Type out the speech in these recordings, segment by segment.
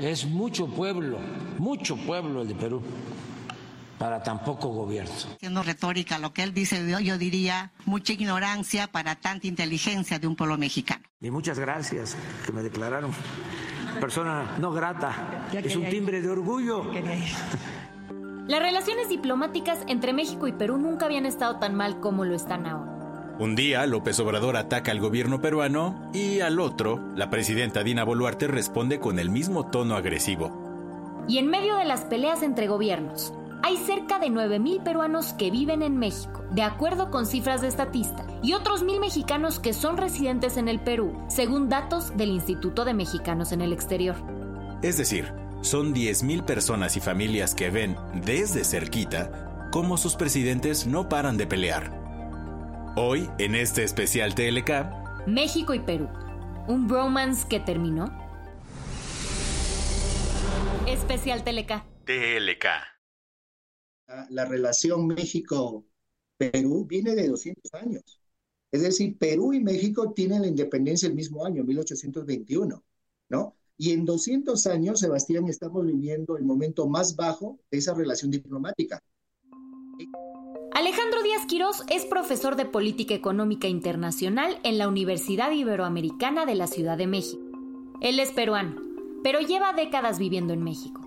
Es mucho pueblo, mucho pueblo el de Perú. para tan poco gobierno. Siendo retórica lo que él dice, yo diría mucha ignorancia para tanta inteligencia de un pueblo mexicano. Y muchas gracias que me declararon persona no grata. Es un timbre de orgullo. Las relaciones diplomáticas entre México y Perú nunca habían estado tan mal como lo están ahora. Un día López Obrador ataca al gobierno peruano y al otro, la presidenta Dina Boluarte responde con el mismo tono agresivo. Y en medio de las peleas entre gobiernos, hay cerca de 9.000 peruanos que viven en México, de acuerdo con cifras de Estatista, y otros mil mexicanos que son residentes en el Perú, según datos del Instituto de Mexicanos en el Exterior. Es decir, son 10.000 personas y familias que ven desde cerquita cómo sus presidentes no paran de pelear Hoy, en este especial TLK, México y Perú. ¿Un bromance que terminó? Especial TLK. TLK. La relación México-Perú viene de 200 años. Es decir, Perú y México tienen la independencia el mismo año, 1821, ¿no? Y en 200 años, Sebastián, estamos viviendo el momento más bajo de esa relación diplomática. Alejandro Díaz Quirós es profesor de Política Económica Internacional en la Universidad Iberoamericana de la Ciudad de México. Él es peruano, pero lleva décadas viviendo en México.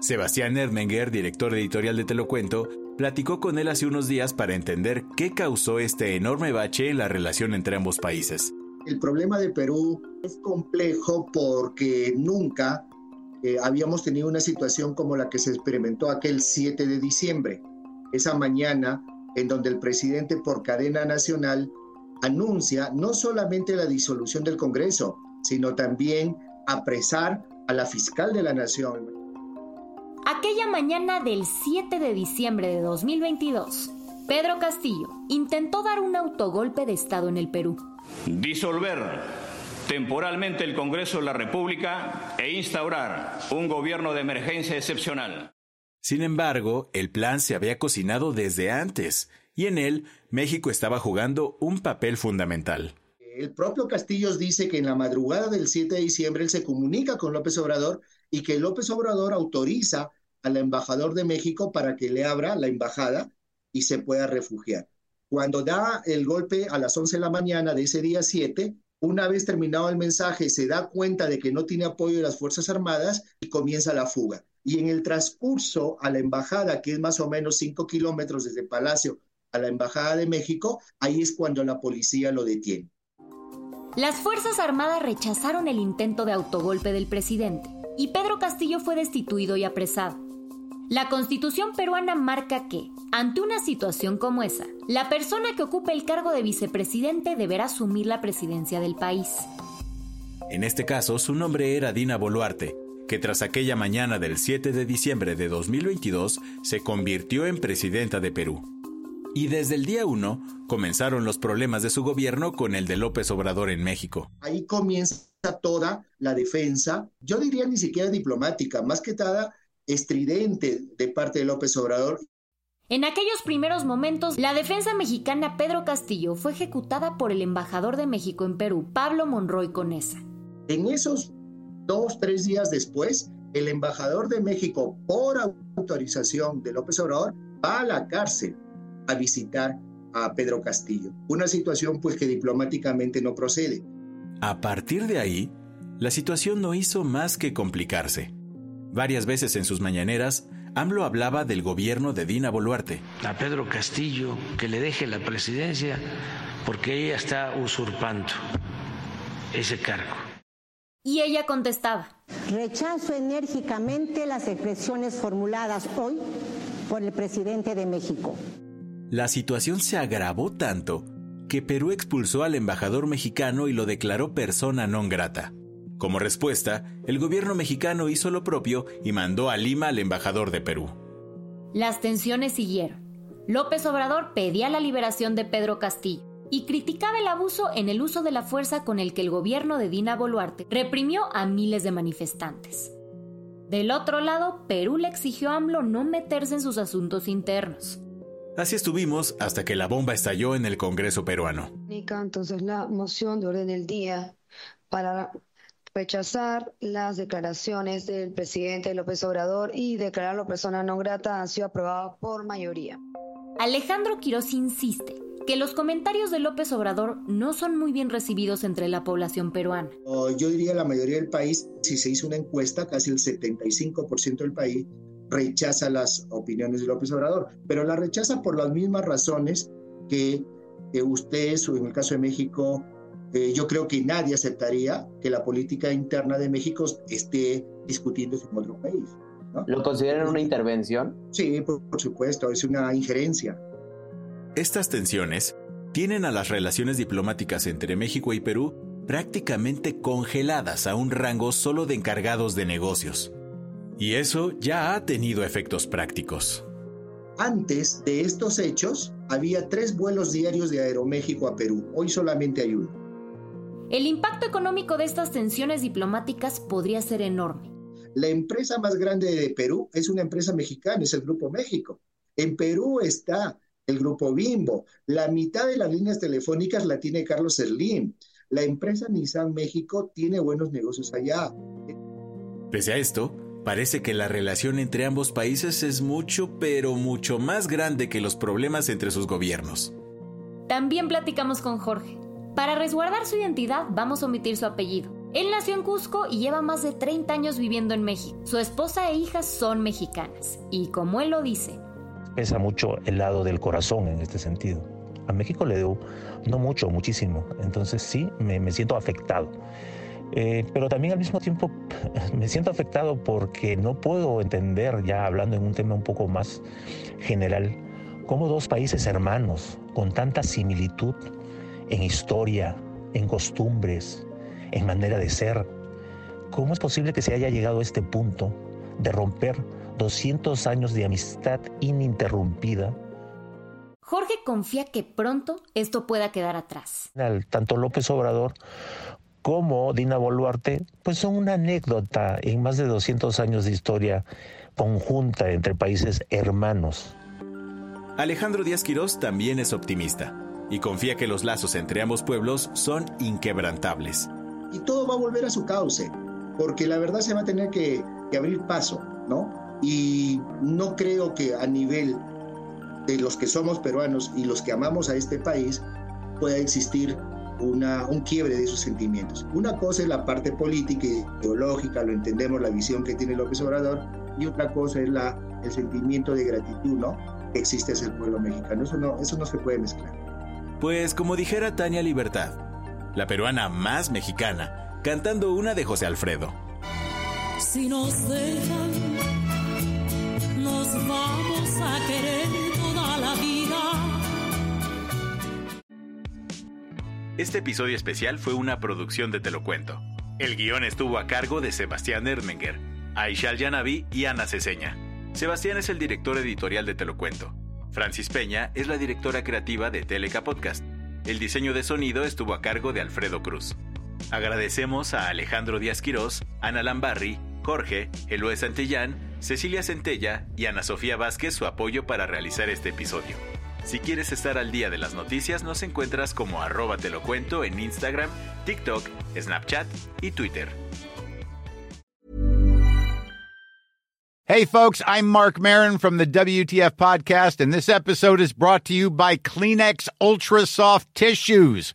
Sebastián Ermenger, director editorial de Te lo cuento, platicó con él hace unos días para entender qué causó este enorme bache en la relación entre ambos países. El problema de Perú es complejo porque nunca eh, habíamos tenido una situación como la que se experimentó aquel 7 de diciembre esa mañana en donde el presidente por cadena nacional anuncia no solamente la disolución del Congreso, sino también apresar a la fiscal de la nación. Aquella mañana del 7 de diciembre de 2022, Pedro Castillo intentó dar un autogolpe de Estado en el Perú. Disolver temporalmente el Congreso de la República e instaurar un gobierno de emergencia excepcional. Sin embargo, el plan se había cocinado desde antes, y en él México estaba jugando un papel fundamental. El propio Castillos dice que en la madrugada del 7 de diciembre él se comunica con López Obrador y que López Obrador autoriza al embajador de México para que le abra la embajada y se pueda refugiar. Cuando da el golpe a las 11 de la mañana de ese día 7, una vez terminado el mensaje, se da cuenta de que no tiene apoyo de las Fuerzas Armadas y comienza la fuga. Y en el transcurso a la embajada, que es más o menos cinco kilómetros desde Palacio a la Embajada de México, ahí es cuando la policía lo detiene. Las Fuerzas Armadas rechazaron el intento de autogolpe del presidente y Pedro Castillo fue destituido y apresado. La constitución peruana marca que, ante una situación como esa, la persona que ocupe el cargo de vicepresidente deberá asumir la presidencia del país. En este caso, su nombre era Dina Boluarte, que tras aquella mañana del 7 de diciembre de 2022 se convirtió en presidenta de Perú. Y desde el día 1 comenzaron los problemas de su gobierno con el de López Obrador en México. Ahí comienza toda la defensa, yo diría ni siquiera diplomática, más que nada estridente de parte de López Obrador. En aquellos primeros momentos, la defensa mexicana Pedro Castillo fue ejecutada por el embajador de México en Perú, Pablo Monroy Conesa. En esos dos, tres días después, el embajador de México, por autorización de López Obrador, va a la cárcel a visitar a Pedro Castillo. Una situación pues que diplomáticamente no procede. A partir de ahí, la situación no hizo más que complicarse. Varias veces en sus mañaneras, AMLO hablaba del gobierno de Dina Boluarte. A Pedro Castillo que le deje la presidencia porque ella está usurpando ese cargo. Y ella contestaba. Rechazo enérgicamente las expresiones formuladas hoy por el presidente de México. La situación se agravó tanto que Perú expulsó al embajador mexicano y lo declaró persona non grata. Como respuesta, el gobierno mexicano hizo lo propio y mandó a Lima al embajador de Perú. Las tensiones siguieron. López Obrador pedía la liberación de Pedro Castillo y criticaba el abuso en el uso de la fuerza con el que el gobierno de Dina Boluarte reprimió a miles de manifestantes. Del otro lado, Perú le exigió a AMLO no meterse en sus asuntos internos. Así estuvimos hasta que la bomba estalló en el Congreso peruano. Entonces la moción de orden del día para rechazar las declaraciones del presidente López Obrador y declararlo persona no grata han sido aprobadas por mayoría. Alejandro Quiroz insiste que los comentarios de López Obrador no son muy bien recibidos entre la población peruana. Yo diría la mayoría del país, si se hizo una encuesta, casi el 75% del país rechaza las opiniones de López Obrador, pero la rechaza por las mismas razones que, que ustedes, o en el caso de México, eh, yo creo que nadie aceptaría que la política interna de México esté discutiéndose en otro país. ¿Lo consideran una intervención? Sí, por, supuesto, es una injerencia. Estas tensiones tienen a las relaciones diplomáticas entre México y Perú prácticamente congeladas a un rango solo de encargados de negocios. Y eso ya ha tenido efectos prácticos. Antes de estos hechos, había tres vuelos diarios de Aeroméxico a Perú. Hoy solamente hay uno. El impacto económico de estas tensiones diplomáticas podría ser enorme. La empresa más grande de Perú es una empresa mexicana, es el Grupo México. En Perú está el Grupo Bimbo. La mitad de las líneas telefónicas la tiene Carlos Slim. La empresa Nissan México tiene buenos negocios allá. Pese a esto, parece que la relación entre ambos países es mucho, pero mucho más grande que los problemas entre sus gobiernos. También platicamos con Jorge, para resguardar su identidad vamos a omitir su apellido. Él nació en Cusco y lleva más de 30 años viviendo en México. Su esposa e hijas son mexicanas y como él lo dice, pesa mucho el lado del corazón en este sentido. A México le debo no mucho, muchísimo. Entonces sí, me, siento afectado. Eh, pero también al mismo tiempo me siento afectado porque no puedo entender, ya hablando en un tema un poco más general, cómo dos países hermanos con tanta similitud en historia, en costumbres, en manera de ser. ¿Cómo es posible que se haya llegado a este punto de romper 200 años de amistad ininterrumpida? Jorge confía que pronto esto pueda quedar atrás. Tanto López Obrador como Dina Boluarte, pues son una anécdota en más de 200 años de historia conjunta entre países hermanos. Alejandro Díaz Quirós también es optimista y confía que los lazos entre ambos pueblos son inquebrantables. Y todo va a volver a su cauce, porque la verdad se va a tener que, abrir paso, ¿no? Y no creo que a nivel de los que somos peruanos y los que amamos a este país pueda existir una, un quiebre de esos sentimientos. Una cosa es la parte política y ideológica, lo entendemos, la visión que tiene López Obrador, y otra cosa es la, el sentimiento de gratitud, ¿no? Que existe hacia el pueblo mexicano. Eso no, eso no se puede mezclar. Pues como dijera Tania Libertad, la peruana más mexicana, cantando una de José Alfredo. Si nos dejan, vamos a querer toda la vida. Este episodio especial fue una producción de Te lo cuento. El guion estuvo a cargo de Sebastián Ermenger, Aishal Yanavi y Ana Ceseña. Sebastián es el director editorial de Te cuento. Francis Peña es la directora creativa de Teleca Podcast. El diseño de sonido estuvo a cargo de Alfredo Cruz. Agradecemos a Alejandro Díaz Quirós, Ana Lambarri, Jorge, Eloy Santillán, Cecilia Centella y Ana Sofía Vázquez su apoyo para realizar este episodio. Si quieres estar al día de las noticias, nos encuentras como arroba te lo cuento en Instagram, TikTok, Snapchat y Twitter. Hey, folks, I'm Mark Marin from the WTF Podcast, and this episode is brought to you by Kleenex Ultra Soft Tissues,